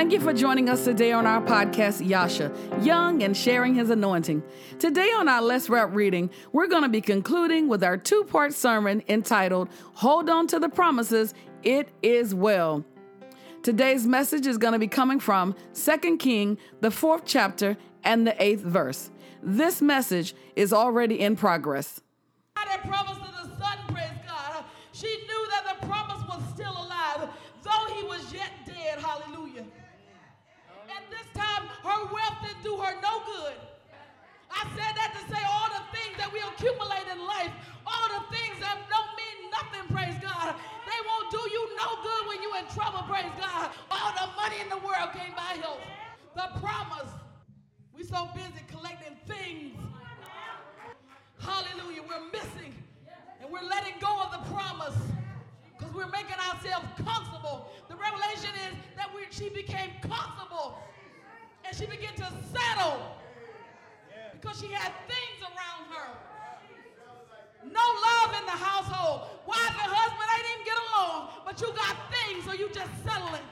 Thank you for joining us today on our podcast, Yasha, Young and Sharing His Anointing. Today on our Let's reading, we're going to be concluding with our two part sermon entitled Hold On to the Promises, It Is Well. Today's message is going to be coming from 2 King, the fourth chapter, and the eighth verse. This message is already in progress. Promise. We so busy collecting things. Hallelujah. We're missing. And we're letting go of the promise. Because we're making ourselves comfortable. The revelation is that we, she became comfortable. And she began to settle. Because she had things around her. No love in the household. Wife and husband they didn't get along, but you got things, so you just settling.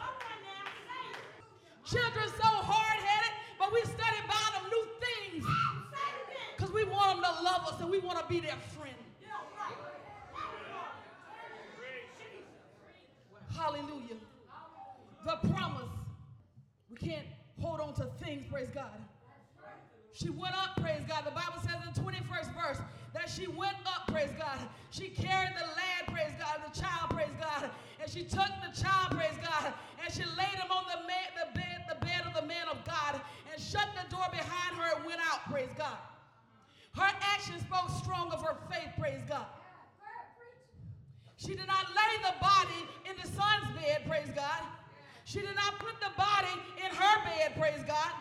We want to be their friend. Hallelujah. The promise. We can't hold on to things, praise God. She went up, praise God. The Bible says in the 21st verse that she went up, praise God. She carried the lad, praise God, the child, praise God. And she took the child, praise God, and she laid him on the, man, praise God. She did not lay the body in the son's bed, praise God. She did not put the body in her bed, praise God.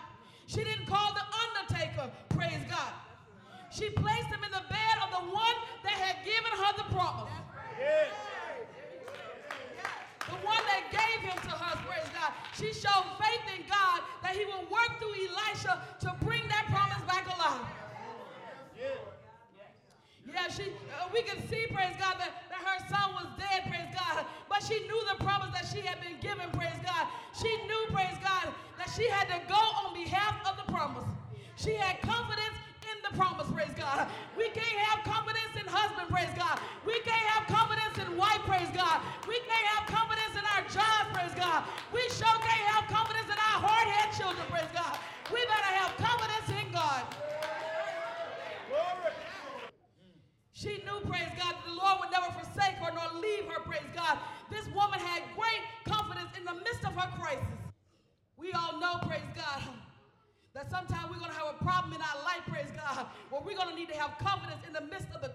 She didn't call the undertaker, praise God. She placed him in the bed of the one that had given her the promise. The one that gave him to her, praise God. She showed faith in God that he would work through Elisha to bring that promise back alive. Yeah, she. Uh, we can see, praise God, that, that her son was dead, praise God. But she knew the promise that she had been given, praise God. She knew, praise God, that she had to go on behalf of the promise. She had confidence in the promise, praise God. We can't have confidence in husband, praise God. We can't have confidence in wife, praise God. We can't have confidence in our jobs, praise God. We sure can't have confidence in our hard-head children, praise God. We better have confidence in God. She knew, praise God, that the Lord would never forsake her nor leave her, praise God. This woman had great confidence in the midst of her crisis. We all know, praise God, that sometimes we're going to have a problem in our life, praise God, where we're going to need to have confidence in the midst of the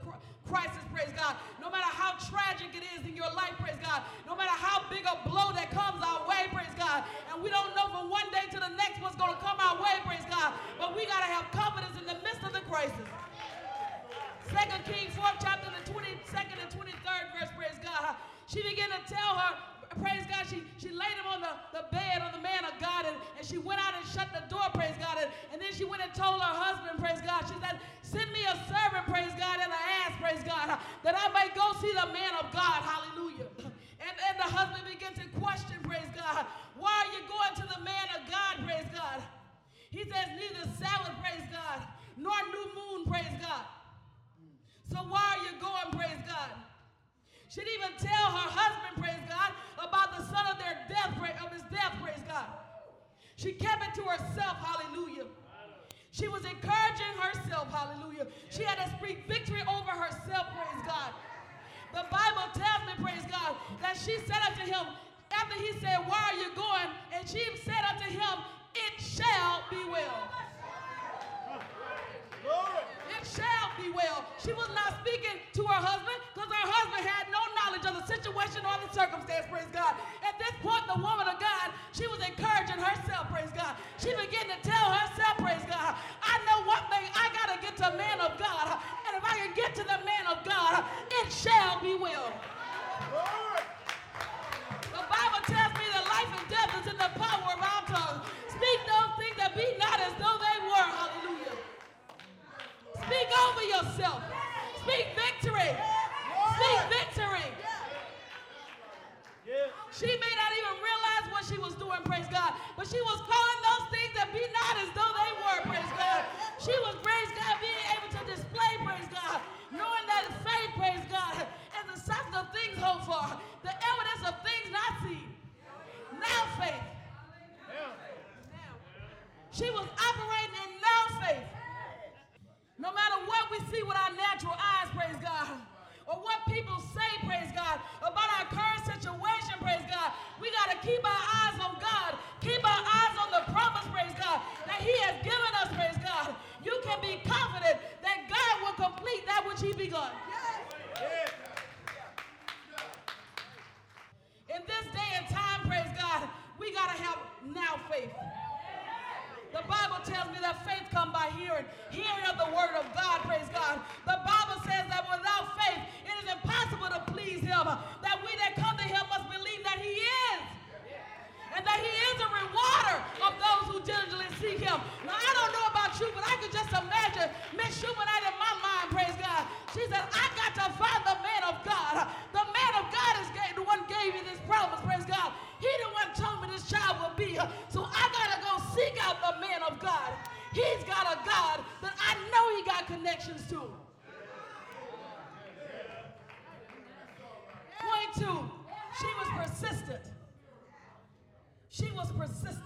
crisis, praise God. No matter how tragic it is in your life, praise God, no matter how big a blow that comes our way, praise God, and we don't know from one day to the next what's going to come our way, praise God, but we got to have confidence in the midst of the crisis. Second Kings 4th chapter, the 22nd and 23rd verse, praise God. She began to tell her, praise God, she, she laid him on the, the bed of the man of God and, and she went out and shut the door, praise God. And, and then she went and told her husband, praise God, she said, send me a servant, praise God, and an ass, praise God, that I may go see the man of God, well. She was not speaking to her husband because her husband had no knowledge of the situation or the circumstance, praise God. At this point, the woman of God, she was encouraging herself, praise God. She began to tell herself, praise God, I know one thing, I got to get to the man of God. And if I can get to the man of God, it shall be well. Yourself. Speak victory. Speak victory. She may not even realize what she was doing, praise God, but She was calling those things that be not as though they were, praise God. She was, praise God, being able to display, praise God, knowing that faith, praise God, is the substance of things hoped for, the evidence of things not seen. Now faith. She was operating in now faith. No matter what we see with our natural eyes, praise God, or what people say, praise God, about our current situation, praise God, we got to keep our eyes on God, keep our eyes on the promise, praise God, that He has given us, praise God. You can be confident that God will complete that which He begun. In this day and time, praise God, we got to have now faith. The Bible tells me that faith comes by hearing, hearing of the word of God, praise God. The Bible says that without faith, it is impossible to please him. That we that come to him must believe that he is. And that he is a rewarder of those who diligently seek him. Now, I don't know about you, but I could just imagine Miss Schumann in my mind, praise God. She said, I got to find the man of God. The man of God is the one gave me this promise, praise God. He the one told me this child will be. So I got to go seek out the man of God. He's got a God that I know he got connections to. Point two, she was persistent. She was persistent.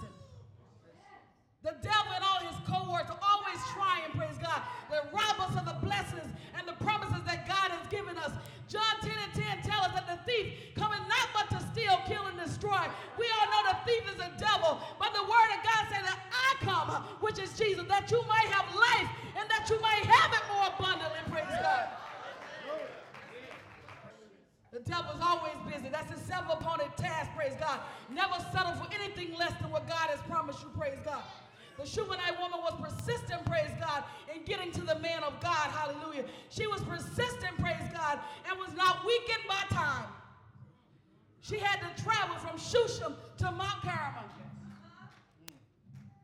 The devil and all his cohorts are always trying, praise God, to rob us of the blessings and the promises that God has given us. John 10 and 10 tell us that the thief coming not but to steal, kill, and destroy. We all know the thief is a devil, but the word of God says that I come, which is Jesus, that you might have life and that you might have it more abundantly, praise God. The devil's always busy. That's his self-appointed task, praise God. Never settle for anything less than what God has promised you, praise God. The Shunammite woman was persistent, praise God, in getting to the man of God, hallelujah. She was persistent, praise God, and was not weakened by time. She had to travel from Shushan to Mount Carmel.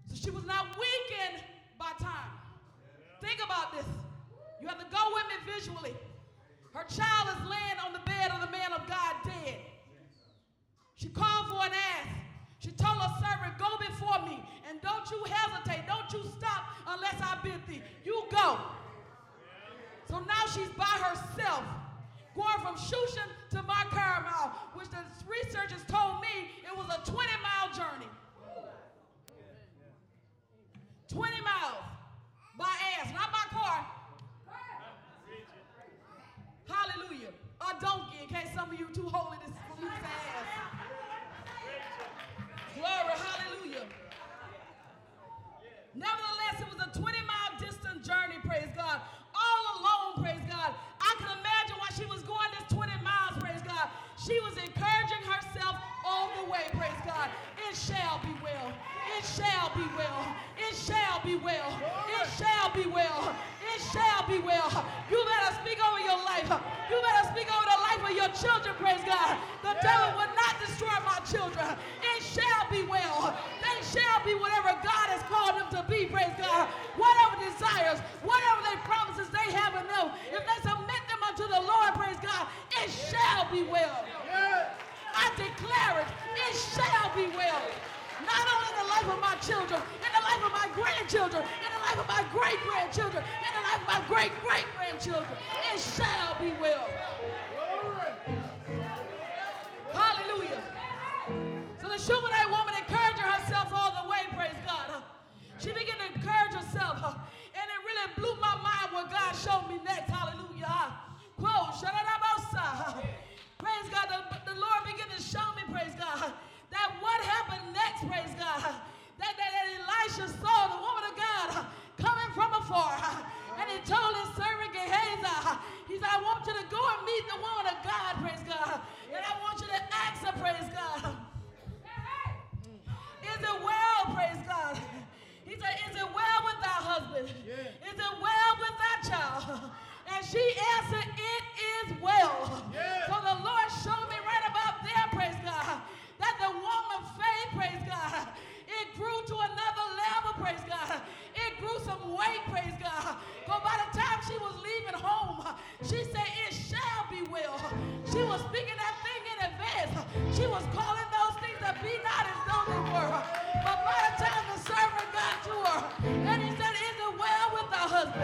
So she was not weakened by time. Think about this. You have to go with me visually. Her child is laying on the bed of the man of God dead. She called for an ass. She told her servant, Go before me and don't you hesitate. So now she's by herself, going from Shushan to Mount Carmel, which the researchers told me it was a 20 mile journey. 20 miles by ass, not by car. Hallelujah. A donkey, in case some of you too holy shall be well. It shall be well. It shall be well. It shall be well. You better speak over your life. You better speak over the life of your children, praise God. The devil will not destroy my children. It shall be well. They shall be whatever God has called them to be, praise God. Whatever desires, whatever they promises they have in them, if they submit them unto the Lord, praise God, it shall be well. I declare it, it shall be well. Not only in the life of my children, in the life of my grandchildren, in the life of my great grandchildren, in the life of my great great grandchildren. It shall be well. Hallelujah. So the Shunammite woman encouraging herself all the way, praise God. She began to encourage herself, and it really blew my mind what God showed me next. Hallelujah. Quote, Praise God. The, the Lord began to show me, praise God, happened next, praise God, that, that, that Elisha saw the woman of God coming from afar. And he told his servant Gehazi, he said, I want you to go and meet the woman of God, praise God.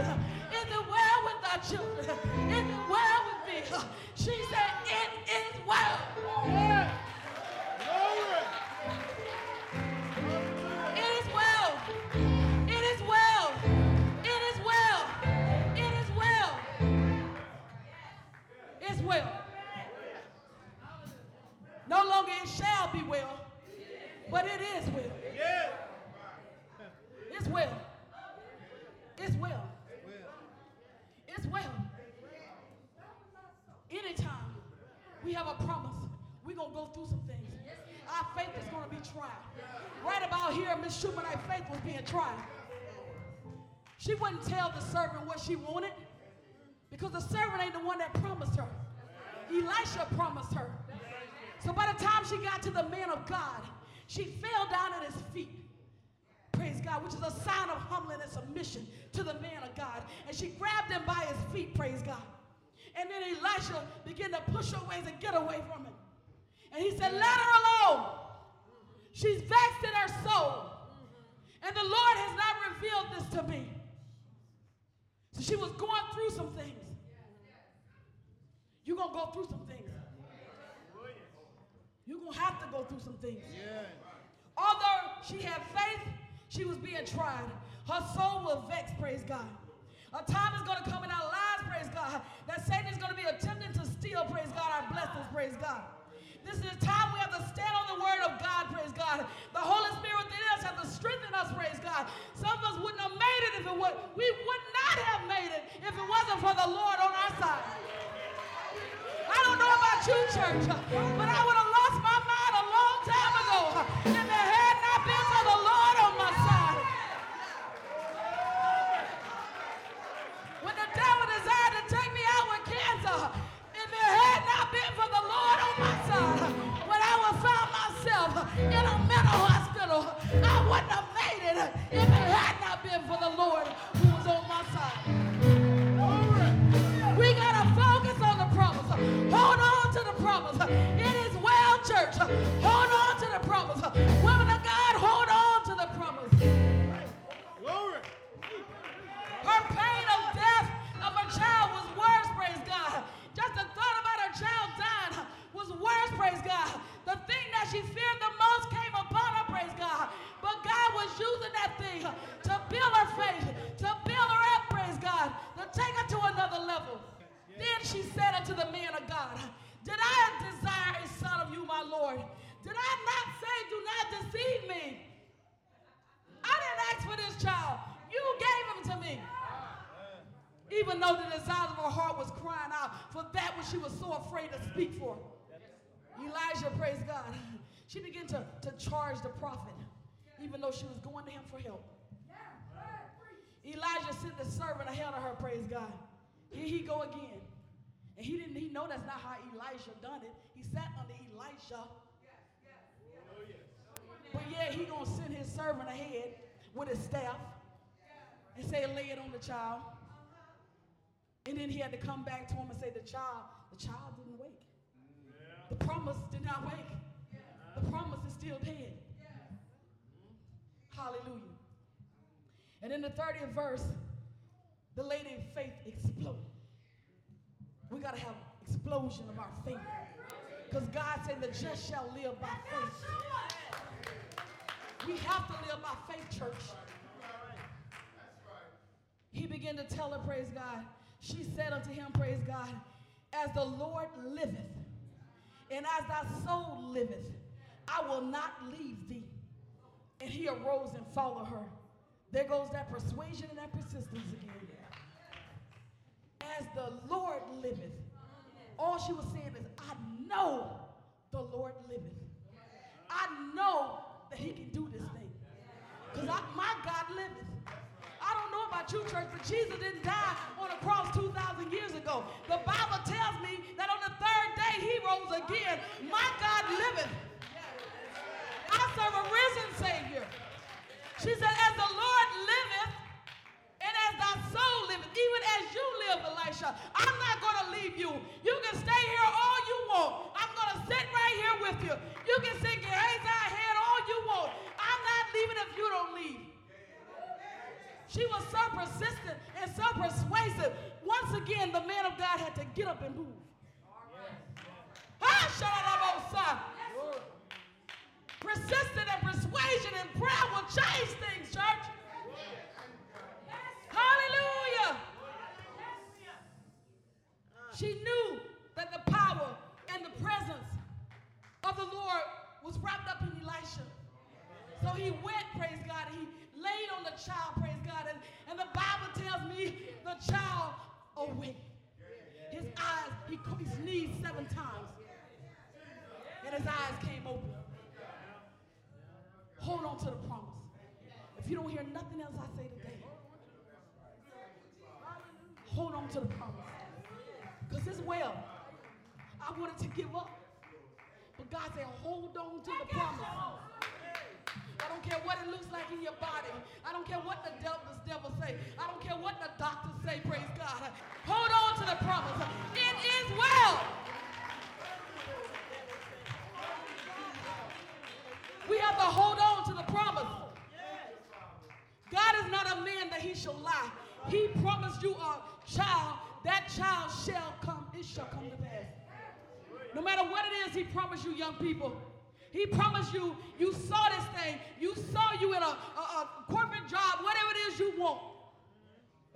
Husband? Is it well with our children? Is it well with me? She said, Right about here, Miss Schumann, faith was being tried. She wouldn't tell the servant what she wanted because the servant ain't the one that promised her. Elisha promised her. So by the time she got to the man of God, she fell down at his feet. Praise God, which is a sign of humbling and submission to the man of God. And she grabbed him by his feet, praise God. And then Elisha began to push her ways and get away from him. And he said, Let her alone. She's vexed in her soul. And the Lord has not revealed this to me. So she was going through some things. You're going to go through some things. You're going to have to go through some things. Although she had faith, she was being tried. Her soul was vexed, praise God. A time is going to come in our lives, praise God, that Satan is going to be attempting to steal, praise God, our blessings, praise God. This is the time we have to stand on the word of God, praise God. The Holy Spirit within us has to strengthen us, praise God. Some of us wouldn't have made it if it would. We would not have made it if it wasn't for the Lord on our side. I don't know about you, church, but I would have lost my mind a long time ago to charge the prophet, even though she was going to him for help. Elijah sent the servant ahead of her, praise God. Here he go again. And he didn't he know that's not how Elijah done it. He sat under Elisha. But yeah, he gonna send his servant ahead with his staff and say, lay it on the child. And then he had to come back to him and say, the child, the child didn't wake. The promise did not wake. The promise is still dead. Hallelujah. And in the 30th verse, the lady of faith exploded. We got to have explosion of our faith. Because God said the just shall live by faith. We have to live by faith, church. He began to tell her, praise God. She said unto him, praise God, as the Lord liveth, and as thy soul liveth, I will not leave thee. And he arose and followed her. There goes that persuasion and that persistence again. As the Lord liveth. All she was saying is, I know the Lord liveth. I know that he can do this thing. Because my God liveth. I don't know about you, church, but Jesus didn't die on a cross 2,000 years ago. The Bible tells me that on the third day he rose again. My God liveth. I serve a risen Savior. She said, As the Lord liveth, and as thy soul liveth, even as you live, Elisha, I'm not going to leave you. You can stay here all you want. I'm going to sit right here with you. You can sing your hands out head all you want. I'm not leaving if you don't leave. She was so persistent and so persuasive. Once again, the man of God had to get up and move. All right. Ah, His eyes, he, he sneezed seven times. And his eyes came open. Hold on to the promise. If you don't hear nothing else I say today, hold on to the promise. Because it's well. I wanted to give up. But God said, hold on to the promise. I don't care what it looks like in your body. I don't care what the devil, the devil say. I don't care what the doctors say, praise God. Hold on to the promise. It is well. We have to hold on to the promise. God is not a man that he shall lie. He promised you a child. That child shall come. It shall come to pass. No matter what it is he promised you, young people. He promised you, you saw this thing. You saw you in a, a, a corporate job, whatever it is you want.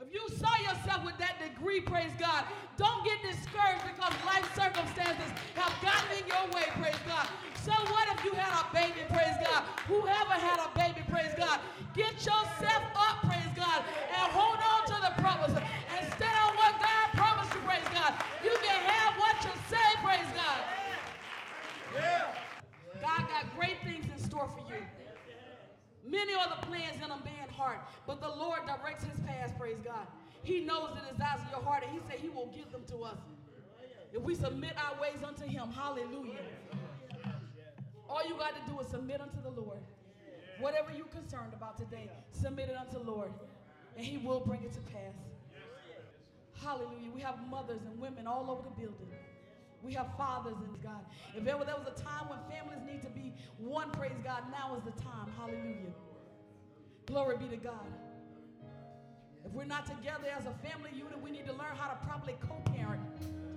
If you saw yourself with that degree, praise God, don't get discouraged because life circumstances have gotten in your way, praise God. So what if you had a baby, praise God? Whoever had a baby, praise God, get yourself up, praise God, and hold on to the promise and stand on what God promised you, praise God. You can have what you say, praise God. God got great things in store for you. Many are the plans in a man's heart, but the Lord directs his paths, praise God. He knows the desires of your heart, and he said he will give them to us. If we submit our ways unto him, hallelujah. All you got to do is submit unto the Lord. Whatever you're concerned about today, submit it unto the Lord, and he will bring it to pass. Hallelujah. We have mothers and women all over the building. We have fathers in God. If ever there was a time when families need to be one, praise God, now is the time. Hallelujah. Glory be to God. If we're not together as a family unit, we need to learn how to properly co-parent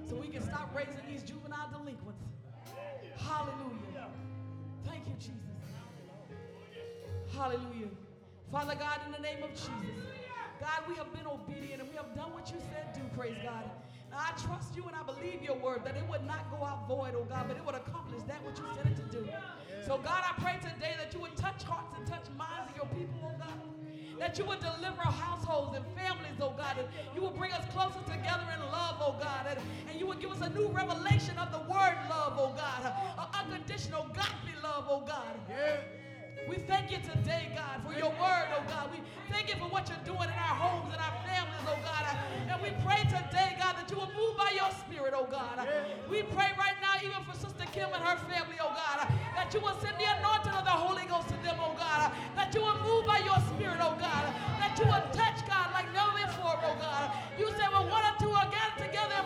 so we can stop raising these juvenile delinquents. Hallelujah. Thank you, Jesus. Hallelujah. Father God, in the name of Jesus, God, we have been obedient and we have done what you said do, praise God. I trust you and I believe your word that it would not go out void, oh God, but it would accomplish that which you said it to do. So, God, I pray today that you would touch hearts and touch minds of your people, oh God. That you would deliver households and families, oh God. And you would bring us closer together in love, oh God. And, and you would give us a new revelation of the word love, oh God. Unconditional godly love, oh God. Yeah. We thank you today, God, for your word, oh God. We thank you for what you're doing in our homes and our families, oh God. And we pray today, God, that you will move by your spirit, oh God. We pray right now, even for Sister Kim and her family, oh God, that you will send the anointing of the Holy Ghost to them, oh God. That you will move by your spirit, oh God. That you will touch, God, like never before, oh God. You said, well, one or two are gathered together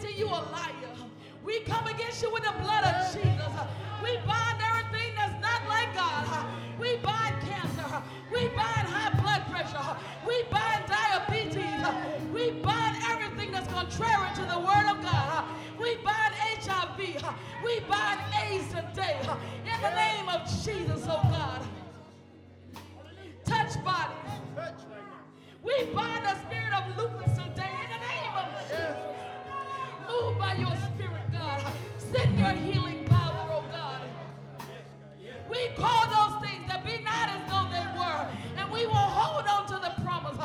Satan, you a liar. We come against you with the blood of Jesus. We bind everything that's not like God. We bind cancer. We bind high blood pressure. We bind diabetes. We bind everything that's contrary to the word of God. We bind HIV. We bind AIDS today. In the name of Jesus, oh God. Touch bodies. We bind the spirit of lupus today in the name of Jesus. Move by your spirit, God. Send your healing power, oh God. We call those things that be not as though they were. And we will hold on to the promise,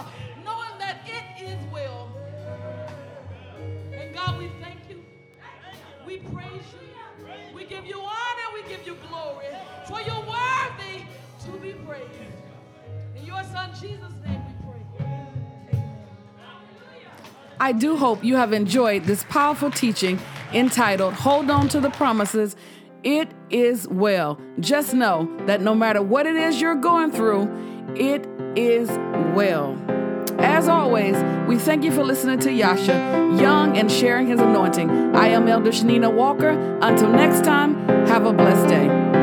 knowing that it is well. And God, we thank you. We praise you. We give you honor. We give you glory. For you're worthy to be praised. In your son Jesus' name I do hope you have enjoyed this powerful teaching entitled Hold On to the Promises. It is well. Just know that no matter what it is you're going through, it is well. As always, we thank you for listening to Yasha, young and sharing his anointing. I am Elder Shanina Walker. Until next time, have a blessed day.